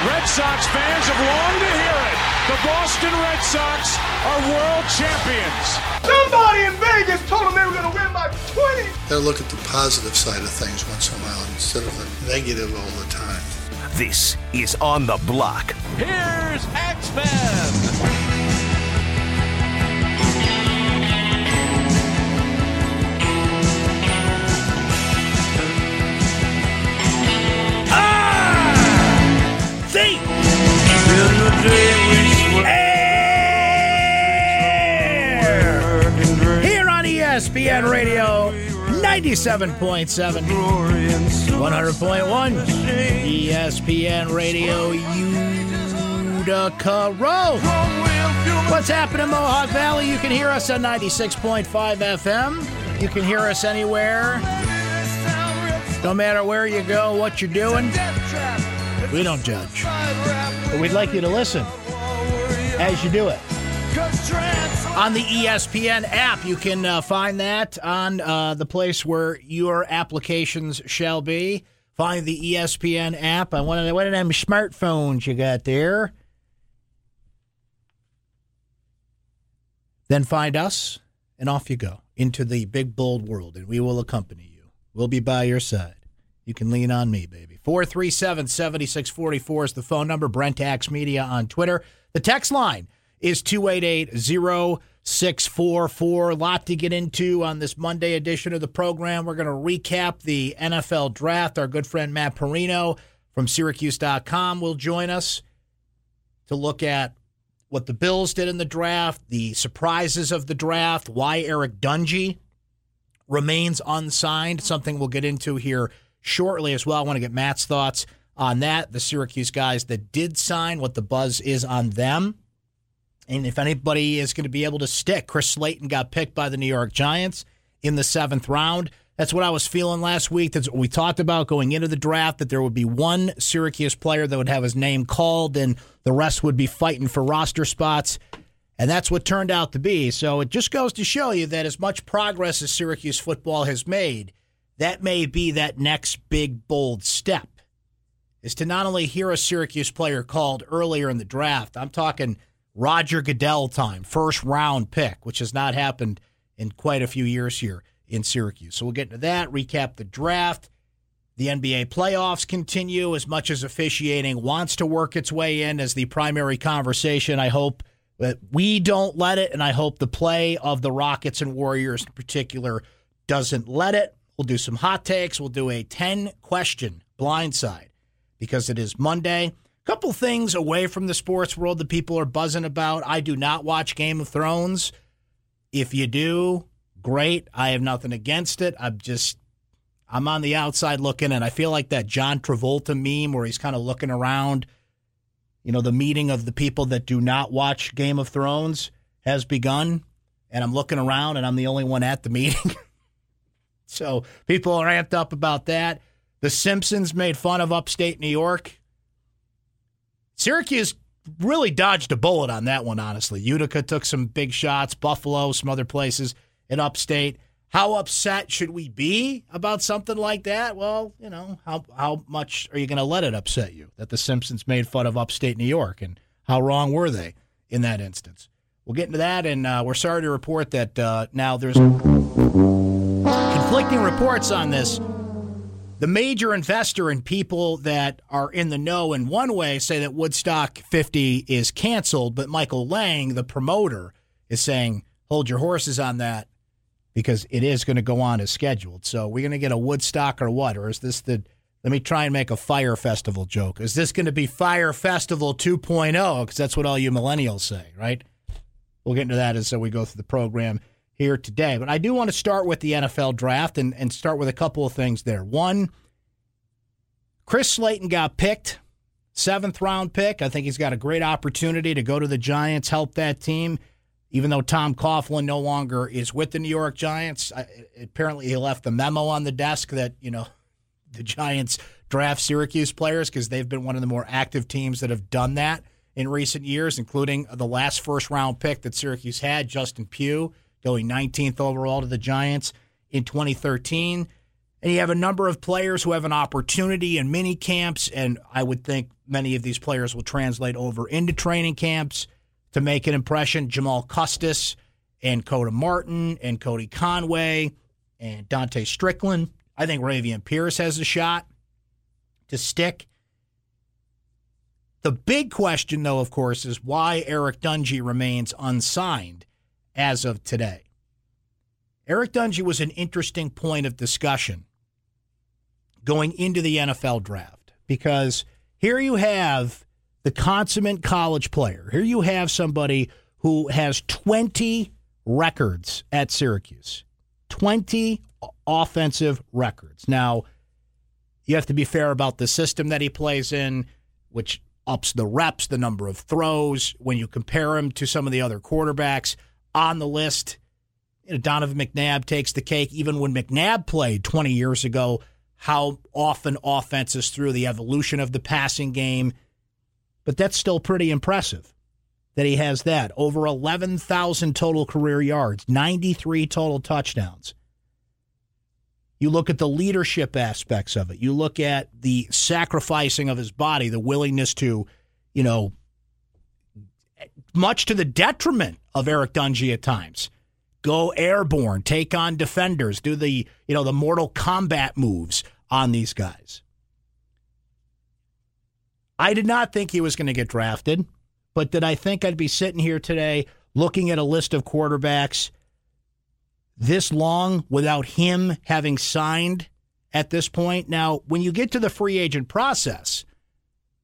Red Sox fans have longed to hear it. The Boston Red Sox are world champions. Somebody in Vegas told them they were going to win by 20. Gotta look at the positive side of things once in a while instead of the negative all the time. This is On the Block. Here's X-Men. See? ESPN Radio, 97.7, 100.1, ESPN Radio, Utica Rome. What's happening, Mohawk Valley? You can hear us on 96.5 FM. You can hear us anywhere. No matter where you go, what you're doing. We don't judge. But we'd like you to listen as you do it. On the ESPN app, you can uh, find that on uh, the place where your applications shall be. Find the ESPN app on one of, the, one of them smartphones you got there. Then find us, and off you go into the big, bold world, and we will accompany you. We'll be by your side. You can lean on me, baby. 437 7644 is the phone number. Brent Axe Media on Twitter. The text line is 288 0644. A lot to get into on this Monday edition of the program. We're going to recap the NFL draft. Our good friend Matt Perino from Syracuse.com will join us to look at what the Bills did in the draft, the surprises of the draft, why Eric Dungey remains unsigned, something we'll get into here shortly as well. I want to get Matt's thoughts on that. The Syracuse guys that did sign, what the buzz is on them. And if anybody is going to be able to stick, Chris Slayton got picked by the New York Giants in the seventh round. That's what I was feeling last week. That's what we talked about going into the draft, that there would be one Syracuse player that would have his name called and the rest would be fighting for roster spots. And that's what turned out to be. So it just goes to show you that as much progress as Syracuse football has made, that may be that next big, bold step is to not only hear a Syracuse player called earlier in the draft, I'm talking Roger Goodell time, first round pick, which has not happened in quite a few years here in Syracuse. So we'll get into that, recap the draft. The NBA playoffs continue as much as officiating wants to work its way in as the primary conversation. I hope that we don't let it, and I hope the play of the Rockets and Warriors in particular doesn't let it. We'll do some hot takes. We'll do a 10 question blindside because it is Monday. Couple things away from the sports world that people are buzzing about. I do not watch Game of Thrones. If you do, great. I have nothing against it. I'm just I'm on the outside looking and I feel like that John Travolta meme where he's kind of looking around, you know, the meeting of the people that do not watch Game of Thrones has begun and I'm looking around and I'm the only one at the meeting. so people are amped up about that. The Simpsons made fun of upstate New York. Syracuse really dodged a bullet on that one, honestly. Utica took some big shots, Buffalo, some other places in upstate. How upset should we be about something like that? Well, you know, how how much are you going to let it upset you that the Simpsons made fun of upstate New York, and how wrong were they in that instance? We'll get into that, and uh, we're sorry to report that uh, now there's conflicting reports on this. The major investor and people that are in the know in one way say that Woodstock 50 is canceled, but Michael Lang, the promoter, is saying, hold your horses on that because it is going to go on as scheduled. So we're going to get a Woodstock or what? Or is this the, let me try and make a Fyre Festival joke. Is this going to be Fyre Festival 2.0? Because that's what all you millennials say, right? We'll get into that as we go through the program here today. But I do want to start with the NFL draft and, and start with a couple of things there. One, Chris Slayton got picked, seventh round pick. I think he's got a great opportunity to go to the Giants, help that team. Even though Tom Coughlin no longer is with the New York Giants, apparently he left the memo on the desk that, you know, the Giants draft Syracuse players because they've been one of the more active teams that have done that in recent years, including the last first round pick that Syracuse had, Justin Pugh, going 19th overall to the Giants in 2013. And you have a number of players who have an opportunity in mini camps, and I would think many of these players will translate over into training camps to make an impression. Jamal Custis and Koda Martin and Cody Conway and Dante Strickland. I think Ravian Pierce has a shot to stick. The big question, though, of course, is why Eric Dungey remains unsigned as of today. Eric Dungey was an interesting point of discussion going into the NFL draft because here you have the consummate college player. Here you have somebody who has 20 records at Syracuse, 20 offensive records. Now, you have to be fair about the system that he plays in, which ups the reps, the number of throws. When you compare him to some of the other quarterbacks on the list, you know, Donovan McNabb takes the cake. Even when McNabb played 20 years ago, how often offenses through the evolution of the passing game. But that's still pretty impressive that he has that. Over 11,000 total career yards, 93 total touchdowns. You look at the leadership aspects of it. You look at the sacrificing of his body, the willingness to, you know, much to the detriment of Eric Dungey at times. Go airborne, take on defenders, do the, you know, the Mortal Kombat moves on these guys. I did not think he was going to get drafted, but did I think I'd be sitting here today looking at a list of quarterbacks this long without him having signed at this point. Now, when you get to the free agent process,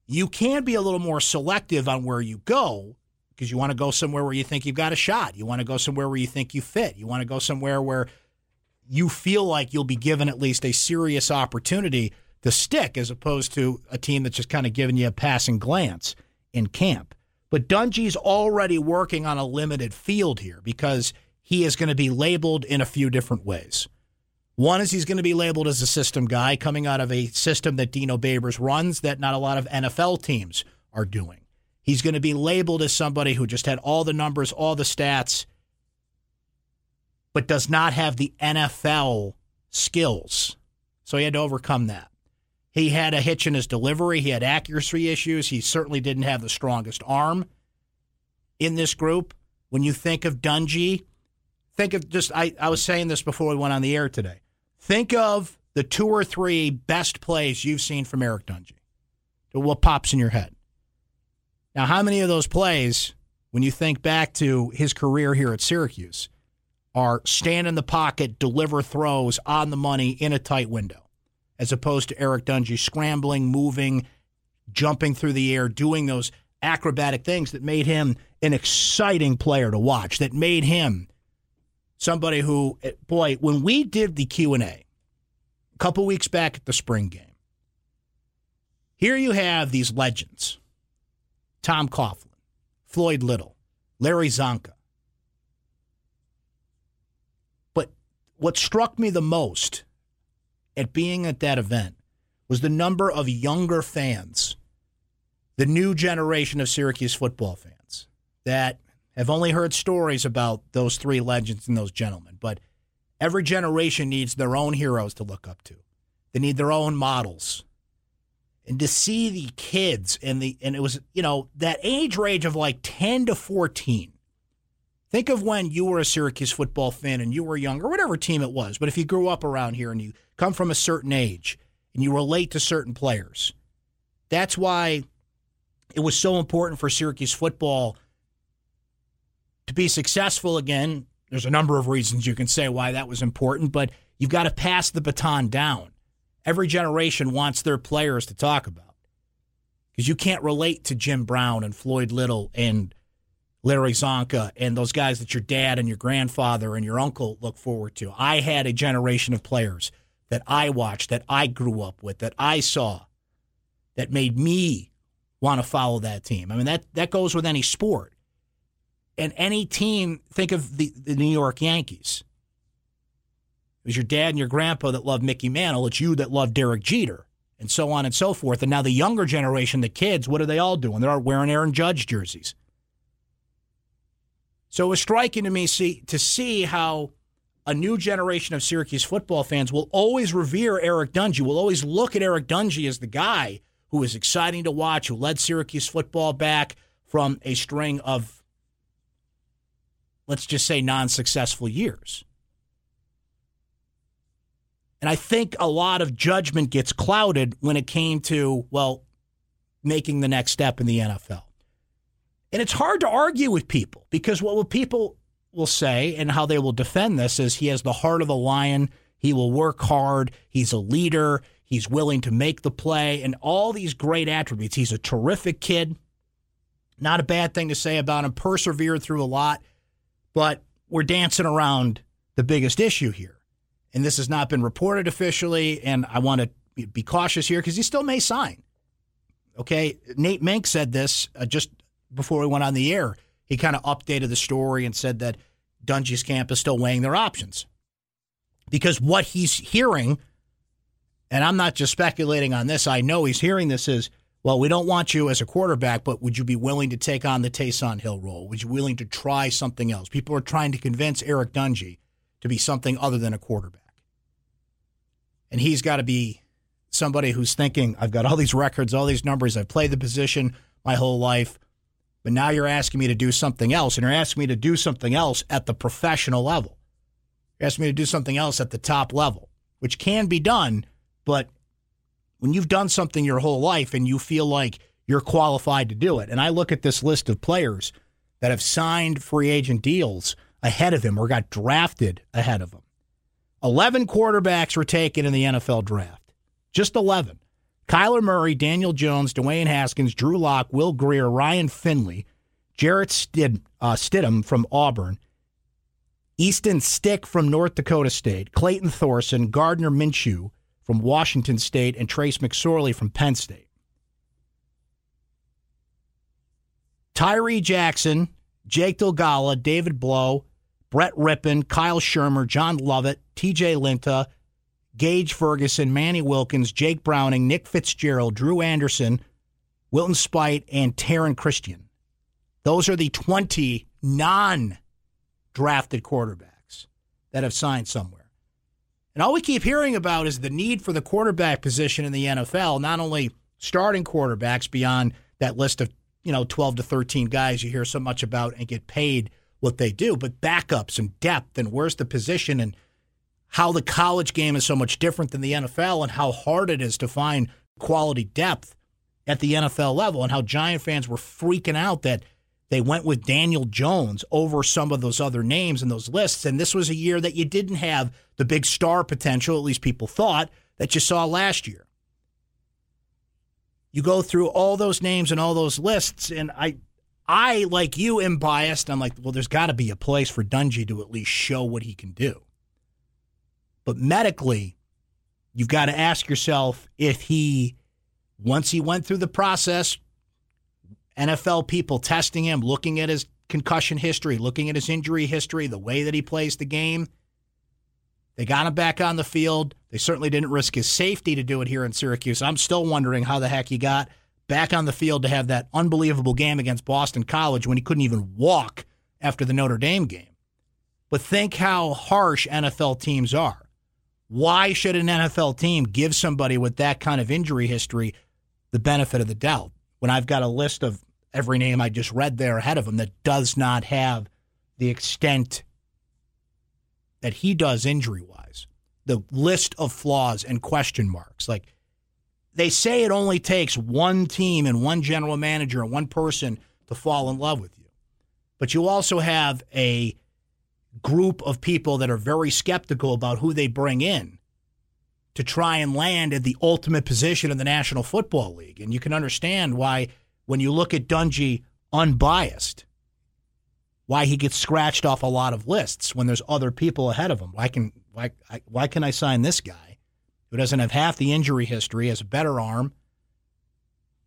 you can be a little more selective on where you go because you want to go somewhere where you think you've got a shot. You want to go somewhere where you think you fit. You want to go somewhere where you feel like you'll be given at least a serious opportunity to stick as opposed to a team that's just kind of giving you a passing glance in camp. But Dungey's already working on a limited field here because – he is going to be labeled in a few different ways. One is he's going to be labeled as a system guy coming out of a system that Dino Babers runs that not a lot of NFL teams are doing. He's going to be labeled as somebody who just had all the numbers, all the stats, but does not have the NFL skills. So he had to overcome that. He had a hitch in his delivery. He had accuracy issues. He certainly didn't have the strongest arm in this group. When you think of Dungey, think of just I, I was saying this before we went on the air today. Think of the two or three best plays you've seen from Eric Dungey. What pops in your head? Now, how many of those plays, when you think back to his career here at Syracuse, are stand in the pocket, deliver throws on the money in a tight window, as opposed to Eric Dungey scrambling, moving, jumping through the air, doing those acrobatic things that made him an exciting player to watch, that made him somebody who, eh, boy, when we did the Q and A a couple weeks back at the spring game, here you have these legends: Tom Coughlin, Floyd Little, Larry Csonka. But what struck me the most at being at that event was the number of younger fans, the new generation of Syracuse football fans that have only heard stories about those three legends and those gentlemen, but every generation needs their own heroes to look up to. They need their own models. And to see the kids and the and it was, you know, that age range of like 10 to 14. Think of when you were a Syracuse football fan and you were young or whatever team it was, but if you grew up around here and you come from a certain age and you relate to certain players. That's why it was so important for Syracuse football to be successful again, there's a number of reasons you can say why that was important, but you've got to pass the baton down. Every generation wants their players to talk about because you can't relate to Jim Brown and Floyd Little and Larry Csonka and those guys that your dad and your grandfather and your uncle look forward to. I had a generation of players that I watched, that I grew up with, that I saw, that made me want to follow that team. I mean, that, that goes with any sport. And any team, think of the, the New York Yankees. It was your dad and your grandpa that loved Mickey Mantle. It's you that loved Derek Jeter, and so on and so forth. And now the younger generation, the kids, what are they all doing? They're wearing Aaron Judge jerseys. So it was striking to me see, to see how a new generation of Syracuse football fans will always revere Eric Dungey, will always look at Eric Dungey as the guy who was exciting to watch, who led Syracuse football back from a string of, let's just say, non successful years. And I think a lot of judgment gets clouded when it came to, well, making the next step in the NFL. And it's hard to argue with people because what people will say and how they will defend this is he has the heart of a lion. He will work hard. He's a leader. He's willing to make the play and all these great attributes. He's a terrific kid. Not a bad thing to say about him. Persevered through a lot, but we're dancing around the biggest issue here. And this has not been reported officially. And I want to be cautious here because he still may sign. Okay. Nate Mink said this uh, just before we went on the air, he kind of updated the story and said that Dungey's camp is still weighing their options. Because what he's hearing, and I'm not just speculating on this, I know he's hearing this is, well, we don't want you as a quarterback, but would you be willing to take on the Taysom Hill role? Would you be willing to try something else? People are trying to convince Eric Dungey to be something other than a quarterback. And he's got to be somebody who's thinking, I've got all these records, all these numbers, I've played the position my whole life. But now you're asking me to do something else, and you're asking me to do something else at the professional level. You're asking me to do something else at the top level, which can be done, but when you've done something your whole life and you feel like you're qualified to do it, and I look at this list of players that have signed free agent deals ahead of him or got drafted ahead of him. 11 quarterbacks were taken in the NFL draft. Just 11. Kyler Murray, Daniel Jones, Dwayne Haskins, Drew Lock, Will Grier, Ryan Finley, Jarrett Stid, uh, Stidham from Auburn, Easton Stick from North Dakota State, Clayton Thorson, Gardner Minshew from Washington State, and Trace McSorley from Penn State. Tyree Jackson, Jake Dolegala, David Blough, Brett Rypien, Kyle Shurmur, John Lovett, TJ Linta, Gage Ferguson, Manny Wilkins, Jake Browning, Nick Fitzgerald, Drew Anderson, Wilton Speight, and Taryn Christion. Those are the 20 non drafted quarterbacks that have signed somewhere. And all we keep hearing about is the need for the quarterback position in the NFL, not only starting quarterbacks beyond that list of, you know, 12 to 13 guys you hear so much about and get paid what they do, but backups and depth and where's the position and how the college game is so much different than the NFL and how hard it is to find quality depth at the NFL level and how Giant fans were freaking out that they went with Daniel Jones over some of those other names in those lists. And this was a year that you didn't have the big star potential, at least people thought, that you saw last year. You go through all those names and all those lists, and I I, like you, am biased. I'm like, well, there's got to be a place for Dungey to at least show what he can do. But medically, you've got to ask yourself if he, once he went through the process, NFL people testing him, looking at his concussion history, looking at his injury history, the way that he plays the game, they got him back on the field. They certainly didn't risk his safety to do it here in Syracuse. I'm still wondering how the heck he got back on the field to have that unbelievable game against Boston College when he couldn't even walk after the Notre Dame game. But think how harsh NFL teams are. Why should an NFL team give somebody with that kind of injury history the benefit of the doubt when I've got a list of every name I just read there ahead of him that does not have the extent that he does injury wise? The list of flaws and question marks. Like, they say it only takes one team and one general manager and one person to fall in love with you. But you also have a group of people that are very skeptical about who they bring in to try and land at the ultimate position in the National Football League. And you can understand why, when you look at Dungey unbiased, why he gets scratched off a lot of lists when there's other people ahead of him. Why can why why can I sign this guy who doesn't have half the injury history, has a better arm,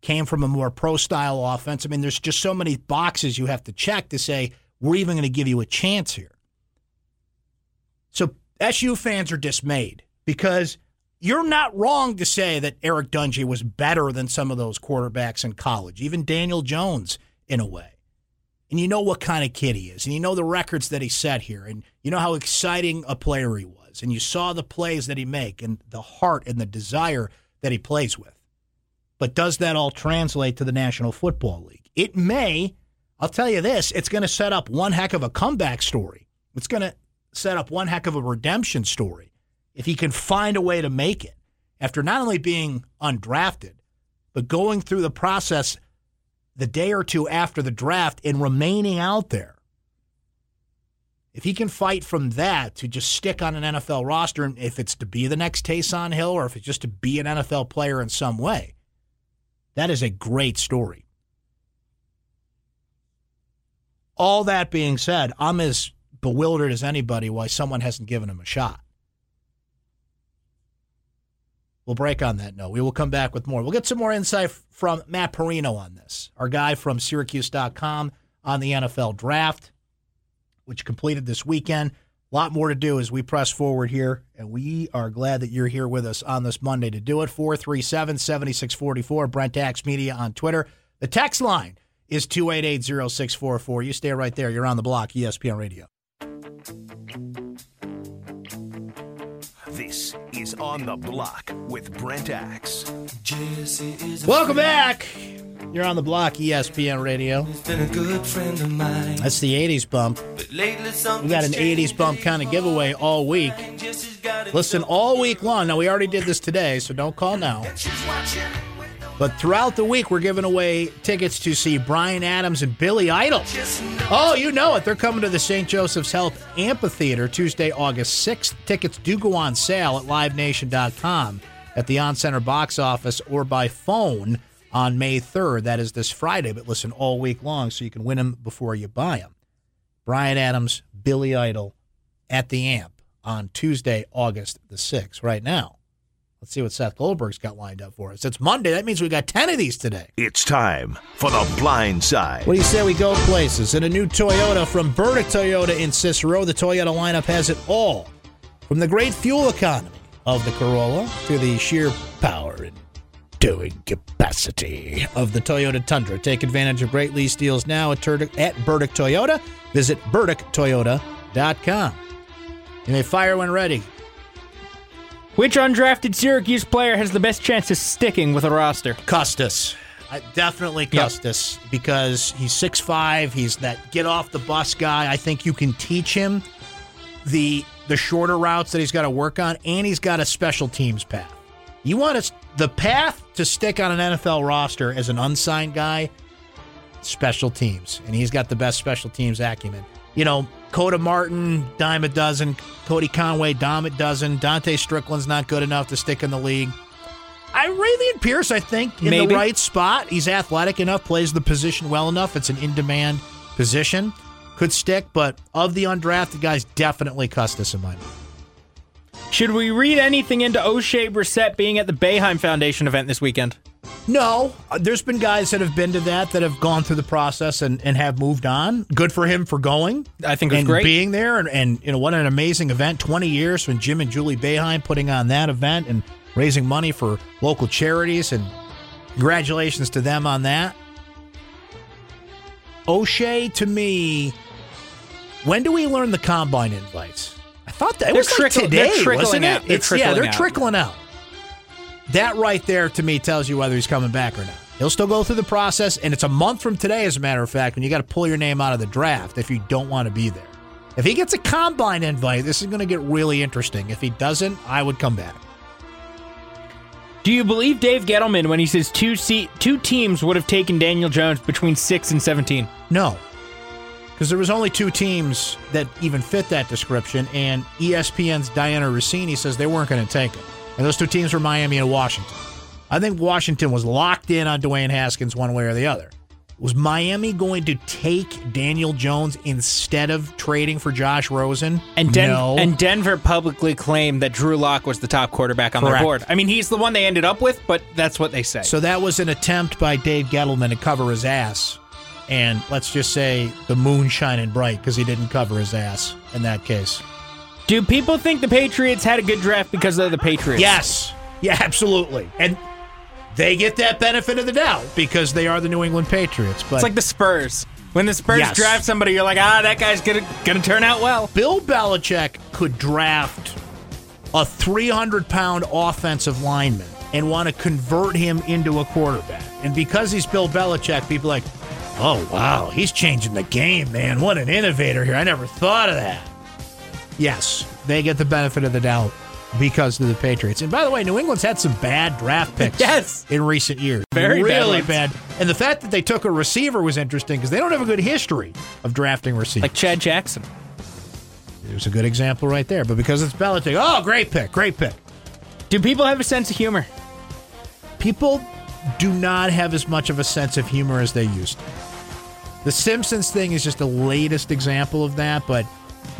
came from a more pro style offense? I mean, there's just so many boxes you have to check to say we're even going to give you a chance here. So SU fans are dismayed because you're not wrong to say that Eric Dungey was better than some of those quarterbacks in college, even Daniel Jones in a way. And you know what kind of kid he is, and you know the records that he set here, and you know how exciting a player he was, and you saw the plays that he make, and the heart and the desire that he plays with. But does that all translate to the National Football League? It may. I'll tell you this: it's going to set up one heck of a comeback story. It's going to set up one heck of a redemption story if he can find a way to make it after not only being undrafted, but going through the process the day or two after the draft and remaining out there. If he can fight from that to just stick on an NFL roster, and if it's to be the next Taysom Hill or if it's just to be an NFL player in some way, that is a great story. All that being said, I'm as bewildered as anybody why someone hasn't given him a shot. We'll break on that note. We will come back with more. We'll get some more insight from Matt Perino on this, our guy from Syracuse.com on the NFL draft, which completed this weekend. A lot more to do as we press forward here, and we are glad that you're here with us on this Monday to do it. 437 7644, Brent Axe Media on Twitter. The text line is 288 0644. You stay right there. You're on the block, ESPN Radio. On the Block with Brent Axe. Welcome back. You're on the block, ESPN Radio. That's the 80s bump. We got an 80s bump kind of giveaway all week. Listen all week long. Now, we already did this today, so don't call now. But throughout the week, we're giving away tickets to see Bryan Adams and Billy Idol. Oh, you know it. They're coming to the St. Joseph's Health Amphitheater Tuesday, August 6th. Tickets do go on sale at livenation.com, at the Oncenter box office, or by phone on May 3rd. That is this Friday, but listen all week long so you can win them before you buy them. Bryan Adams, Billy Idol at the Amp on Tuesday, August the 6th, right now. Let's see what Seth Goldberg's got lined up for us. It's Monday. That means we got 10 of these today. It's time for the blind side. What do you say we go places? In a new Toyota from Burdick Toyota in Cicero, the Toyota lineup has it all. From the great fuel economy of the Corolla to the sheer power and towing capacity of the Toyota Tundra. Take advantage of great lease deals now at, Tur- at Burdick Toyota. Visit burdicktoyota.com. You may fire when ready. Which undrafted Syracuse player has the best chance of sticking with a roster? Custis. I, definitely Custis yep. because he's 6'5. He's that get off the bus guy. I think you can teach him the the shorter routes that he's got to work on, and he's got a special teams path. You want to, the path to stick on an NFL roster as an unsigned guy, special teams. And he's got the best special teams acumen. You know, Koda Martin, dime a dozen. Cody Conway, dime a dozen. Dante Strickland's not good enough to stick in the league. I Ravian Pierce, I think, in Maybe. the right spot. He's athletic enough, plays the position well enough. It's an in-demand position. Could stick, but of the undrafted guys, definitely Custis in my mind. Should we read anything into Oshae Brissett being at the Boeheim Foundation event this weekend? No, uh, there's been guys that have been to that that have gone through the process and, and have moved on. Good for him for going. I think it's great being there, and, and you know what an amazing event. Twenty years when Jim and Julie Boeheim putting on that event and raising money for local charities, and congratulations to them on that. Oshae, to me, when do we learn the combine invites? I thought that it was like today, wasn't it? It's yeah, they're out. trickling out. That right there to me tells you whether he's coming back or not. He'll still go through the process, and it's a month from today, as a matter of fact, when you got to pull your name out of the draft if you don't want to be there. If he gets a combine invite, this is going to get really interesting. If he doesn't, I would come back. Do you believe Dave Gettleman when he says two seat, two teams would have taken Daniel Jones between six and seventeen? No, because there was only two teams that even fit that description, and ESPN's Dianna Russini says they weren't going to take him. And those two teams were Miami and Washington. I think Washington was locked in on Dwayne Haskins one way or the other. Was Miami going to take Daniel Jones instead of trading for Josh Rosen? And, Den- no. and Denver publicly claimed that Drew Lock was the top quarterback on Correct. their board. I mean, he's the one they ended up with, but that's what they say. So that was an attempt by Dave Gettleman to cover his ass. And let's just say the moon shining bright because he didn't cover his ass in that case. Do people think the Patriots had a good draft because they're the Patriots? Yes. Yeah, absolutely. And they get that benefit of the doubt because they are the New England Patriots. But It's like the Spurs. When the Spurs Yes. draft somebody, you're like, ah, that guy's gonna gonna turn out well. Bill Belichick could draft a 300 pound offensive lineman and want to convert him into a quarterback. And because he's Bill Belichick, people are like, oh, wow, he's changing the game, man. What an innovator here. I never thought of that. Yes, they get the benefit of the doubt because of the Patriots. And by the way, New England's had some bad draft picks Yes. in recent years. Very really ones. bad. And the fact that they took a receiver was interesting because they don't have a good history of drafting receivers. Like Chad Jackson. There's a good example right there. But because it's Belichick, oh, great pick, great pick. Do people have a sense of humor? People do not have as much of a sense of humor as they used to. The Simpsons thing is just the latest example of that, but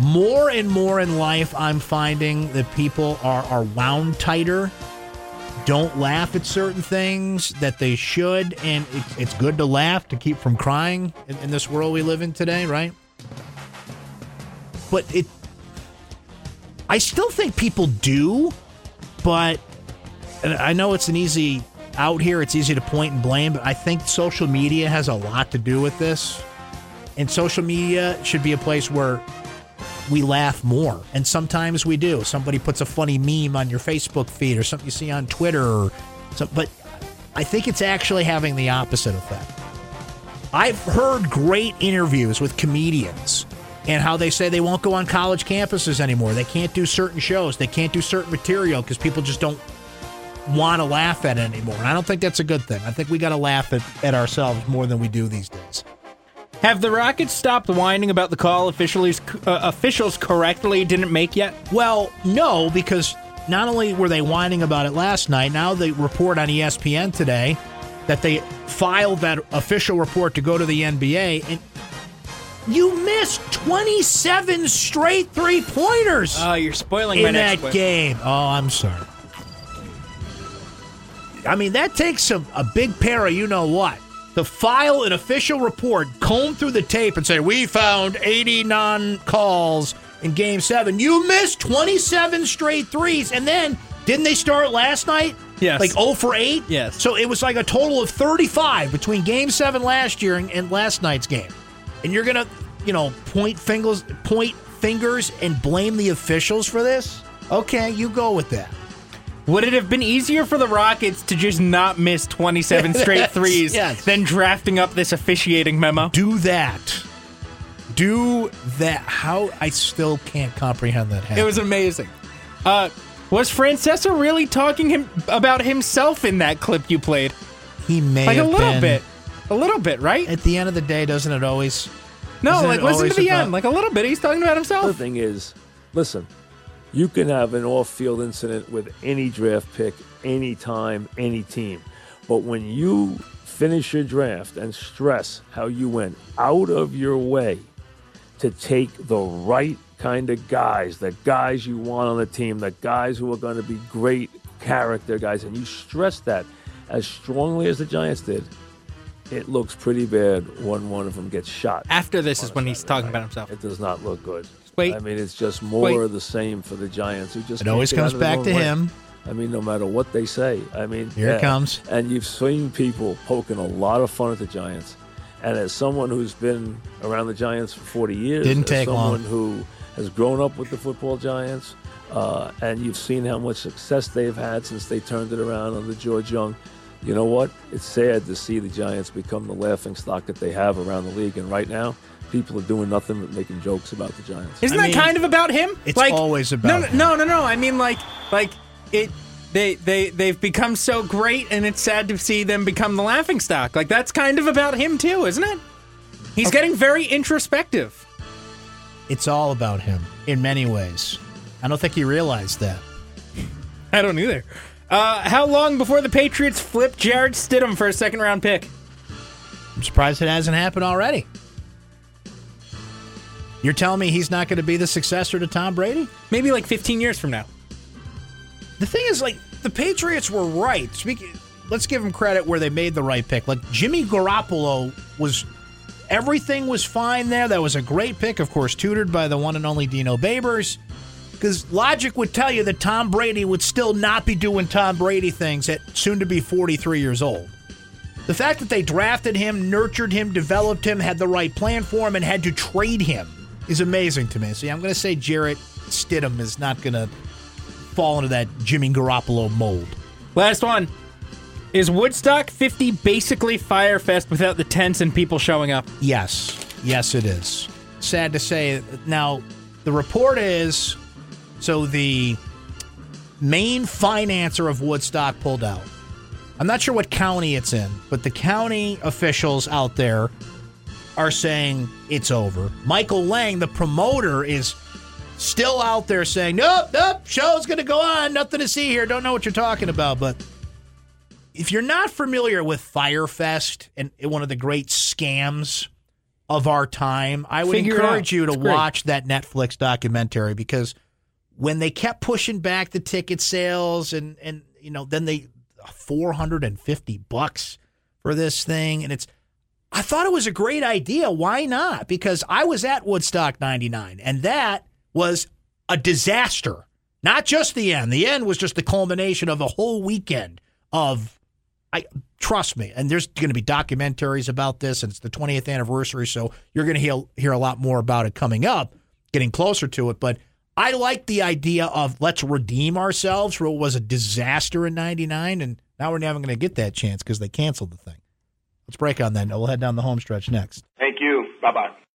more and more in life, I'm finding that people are, are wound tighter, don't laugh at certain things that they should, and it's, it's good to laugh to keep from crying in, in this world we live in today, right? But it, I still think people do, but I know it's an easy out here, it's easy to point and blame, but I think social media has a lot to do with this. And social media should be a place where we laugh more. And sometimes we do. Somebody puts a funny meme on your Facebook feed or something you see on Twitter or something. But I think it's actually having the opposite effect. I've heard great interviews with comedians and how they say they won't go on college campuses anymore. They can't do certain shows. They can't do certain material because people just don't want to laugh at it anymore. And I don't think that's a good thing. I think we got to laugh at, at ourselves more than we do these days. Have the Rockets stopped whining about the call officials uh, officials correctly didn't make yet? Well, no, because not only were they whining about it last night, now they report on ESPN today that they filed that official report to go to the NBA and you missed 27 straight three pointers Oh, you're spoiling my in that question. game. Oh, I'm sorry. I mean, that takes some a big pair of you know what. To file an official report, comb through the tape, and say we found 80 non-calls in Game Seven. You missed 27 straight threes, and then didn't they start last night? Yes. like 0 for 8. Yes. So it was like a total of 35 between Game Seven last year and, and last night's game. And you're gonna, you know, point fingers, point fingers, and blame the officials for this? Okay, you go with that. Would it have been easier for the Rockets to just not miss 27 straight threes yes. than drafting up this officiating memo? Do that. Do that. How I still can't comprehend that. It was amazing. Uh, was Francesa really talking him about himself in that clip you played? he may Like a little been- bit. A little bit, right? At the end of the day, doesn't it always? No, like listen to the about- end. Like a little bit. He's talking about himself. The thing is, listen, you can have an off-field incident with any draft pick, any time, any team, but when you finish your draft and stress how you went out of your way to take the right kind of guys, the guys you want on the team, the guys who are going to be great character guys, and you stress that as strongly as the Giants did, it looks pretty bad when one of them gets shot. After this is when he's talking about himself. It does not look good. Wait. I mean, it's just more Wait. of the same for the Giants. Who just It always comes out of their back to way. him. I mean, no matter what they say. I mean, Here it comes. And you've seen people poking a lot of fun at the Giants. And as someone who's been around the Giants for 40 years, Didn't as take long. someone who has grown up with the football Giants, uh, and you've seen how much success they've had since they turned it around under George Young. You know what? It's sad to see the Giants become the laughing stock that they have around the league. And right now, people are doing nothing but making jokes about the Giants. Isn't I that mean, kind of about him? it's like, always about no, him. no, no, no. I mean, like, like it. They they they've become so great, and it's sad to see them become the laughing stock. Like that's kind of about him too, isn't it? He's getting very introspective. It's all about him in many ways. I don't think he realized that. I don't either. Uh, how long before the Patriots flip Jarrett Stidham for a second round pick? I'm surprised it hasn't happened already. You're telling me he's not going to be the successor to Tom Brady? Maybe like 15 years from now. The thing is, like, the Patriots were right. Speaking, let's give them credit where they made the right pick. Like, Jimmy Garoppolo was, everything was fine there. That was a great pick, of course, tutored by the one and only Dino Babers. Because logic would tell you that Tom Brady would still not be doing Tom Brady things at soon to be 43 years old. The fact that they drafted him, nurtured him, developed him, had the right plan for him, and had to trade him is amazing to me. See, I'm going to say Jarrett Stidham is not going to fall into that Jimmy Garoppolo mold. Last one. Is Woodstock 50 basically Firefest without the tents and people showing up? Yes. Yes, it is. Sad to say. Now, the report is so the main financer of Woodstock pulled out. I'm not sure what county it's in, but the county officials out there are saying it's over. Michael Lang, the promoter, is still out there saying, nope, nope, show's going to go on. Nothing to see here. Don't know what you're talking about. But if you're not familiar with Firefest and one of the great scams of our time, I would Figure encourage you to watch that Netflix documentary because when they kept pushing back the ticket sales and and you know then they 450 bucks for this thing and it's I thought it was a great idea. Why not? Because I was at Woodstock 99 and that was a disaster. Not just the end. The end was just the culmination of a whole weekend of I trust me. And there's going to be documentaries about this and it's the 20th anniversary so you're going to hear hear a lot more about it coming up, getting closer to it, but I like the idea of let's redeem ourselves for what was a disaster in 99 and now we're never going to get that chance because they canceled the thing. Let's break on that. and We'll head down the home stretch next. Thank you. Bye bye.